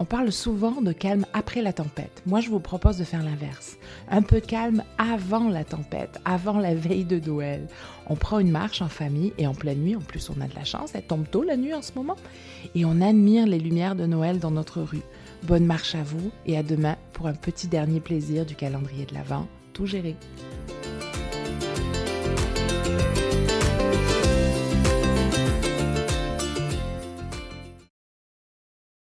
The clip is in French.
On parle souvent de calme après la tempête. Moi, je vous propose de faire l'inverse. Un peu de calme avant la tempête, avant la veille de Noël. On prend une marche en famille et en pleine nuit, en plus on a de la chance, elle tombe tôt la nuit en ce moment, et on admire les lumières de Noël dans notre rue. Bonne marche à vous et à demain pour un petit dernier plaisir du calendrier de l'Avent, tout géré.